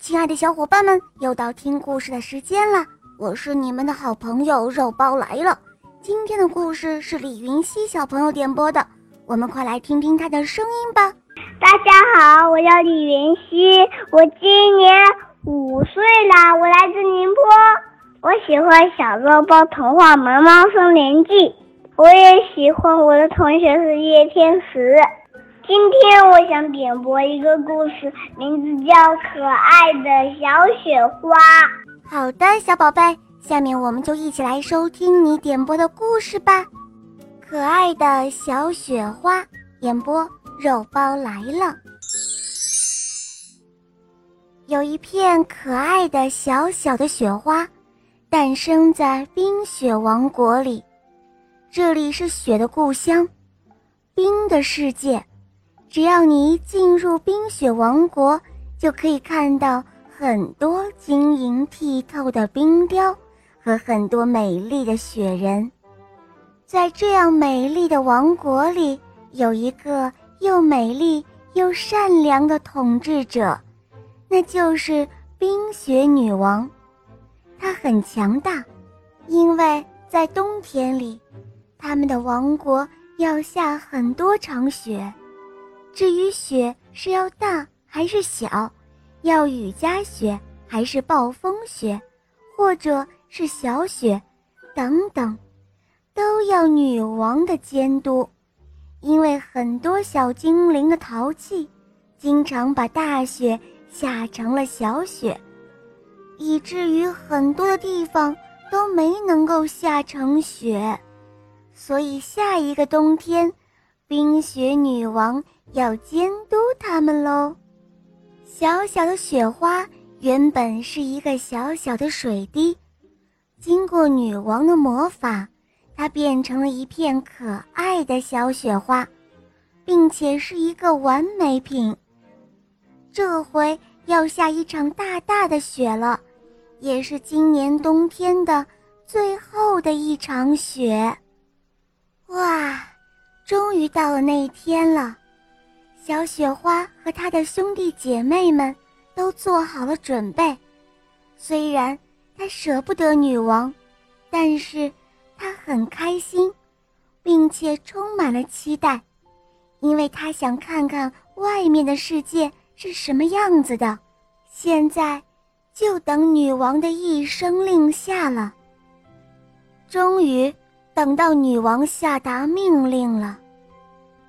亲爱的小伙伴们，又到听故事的时间了。我是你们的好朋友肉包来了。今天的故事是李云熙小朋友点播的，我们快来听听他的声音吧。大家好，我叫李云熙，我今年五岁了，我来自宁波。我喜欢小肉包童话《萌猫森林记》，我也喜欢我的同学是叶天使。今天我想点播一个故事，名字叫《可爱的小雪花》。好的，小宝贝，下面我们就一起来收听你点播的故事吧。可爱的小雪花，演播肉包来了。有一片可爱的小小的雪花，诞生在冰雪王国里，这里是雪的故乡，冰的世界。只要你一进入冰雪王国，就可以看到很多晶莹剔透的冰雕和很多美丽的雪人。在这样美丽的王国里，有一个又美丽又善良的统治者，那就是冰雪女王。她很强大，因为在冬天里，他们的王国要下很多场雪。至于雪是要大还是小，要雨夹雪还是暴风雪，或者是小雪，等等，都要女王的监督。因为很多小精灵的淘气，经常把大雪下成了小雪，以至于很多的地方都没能够下成雪。所以下一个冬天，冰雪女王。要监督他们喽。小小的雪花原本是一个小小的水滴，经过女王的魔法，它变成了一片可爱的小雪花，并且是一个完美品。这回要下一场大大的雪了，也是今年冬天的最后的一场雪。哇，终于到了那一天了。小雪花和她的兄弟姐妹们都做好了准备，虽然她舍不得女王，但是她很开心，并且充满了期待，因为她想看看外面的世界是什么样子的。现在，就等女王的一声令下了。终于，等到女王下达命令了。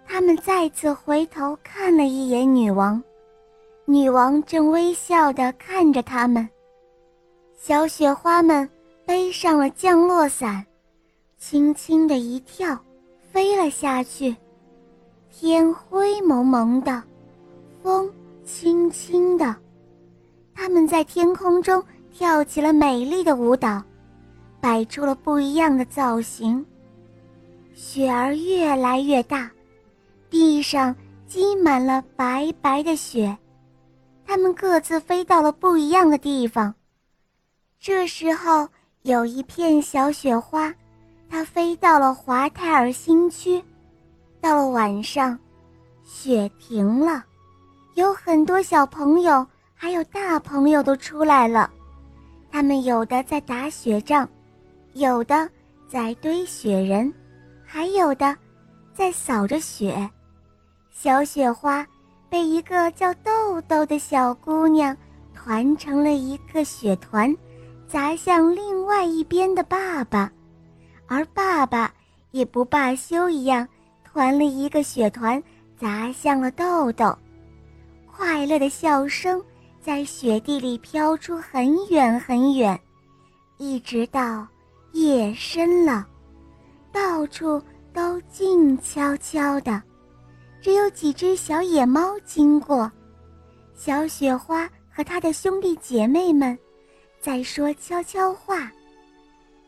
他们再次回头看了一眼女王，女王正微笑地看着他们。小雪花们背上了降落伞，轻轻的一跳，飞了下去。天灰蒙蒙的，风轻轻的，他们在天空中跳起了美丽的舞蹈，摆出了不一样的造型。雪儿越来越大。地上积满了白白的雪，它们各自飞到了不一样的地方。这时候，有一片小雪花，它飞到了华泰尔新区。到了晚上，雪停了，有很多小朋友还有大朋友都出来了。他们有的在打雪仗，有的在堆雪人，还有的在扫着雪。小雪花被一个叫豆豆的小姑娘团成了一个雪团，砸向另外一边的爸爸，而爸爸也不罢休一样，团了一个雪团砸向了豆豆。快乐的笑声在雪地里飘出很远很远，一直到夜深了，到处都静悄悄的。只有几只小野猫经过，小雪花和她的兄弟姐妹们在说悄悄话。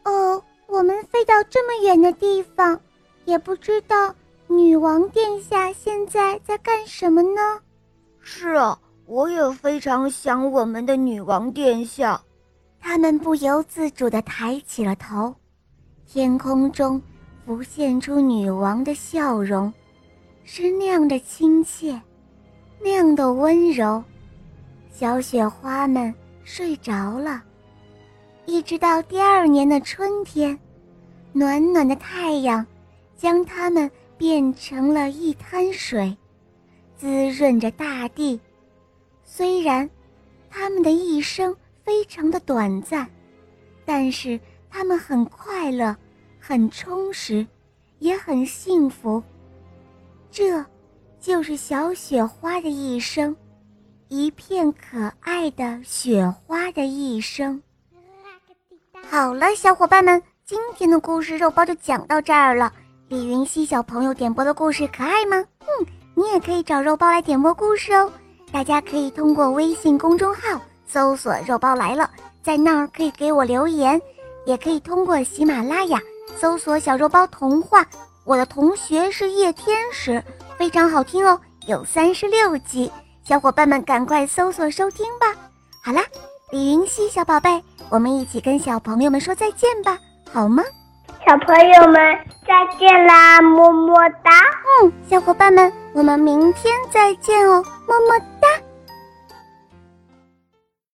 哦，我们飞到这么远的地方，也不知道女王殿下现在在干什么呢？是啊，我也非常想我们的女王殿下。他们不由自主地抬起了头，天空中浮现出女王的笑容。是那样的亲切，那样的温柔。小雪花们睡着了。一直到第二年的春天，暖暖的太阳将它们变成了一滩水，滋润着大地。虽然它们的一生非常的短暂，但是它们很快乐，很充实，也很幸福。这，就是小雪花的一生，一片可爱的雪花的一生。好了，小伙伴们，今天的故事肉包就讲到这儿了。李云熙小朋友点播的故事可爱吗？嗯，你也可以找肉包来点播故事哦。大家可以通过微信公众号搜索“肉包来了”，在那儿可以给我留言，也可以通过喜马拉雅搜索“小肉包童话”。我的同学是夜天使，非常好听哦，有三十六集，小伙伴们赶快搜索收听吧。好啦，李云熙小宝贝，我们一起跟小朋友们说再见吧，好吗？小朋友们再见啦，么么哒。嗯，小伙伴们，我们明天再见哦，么么。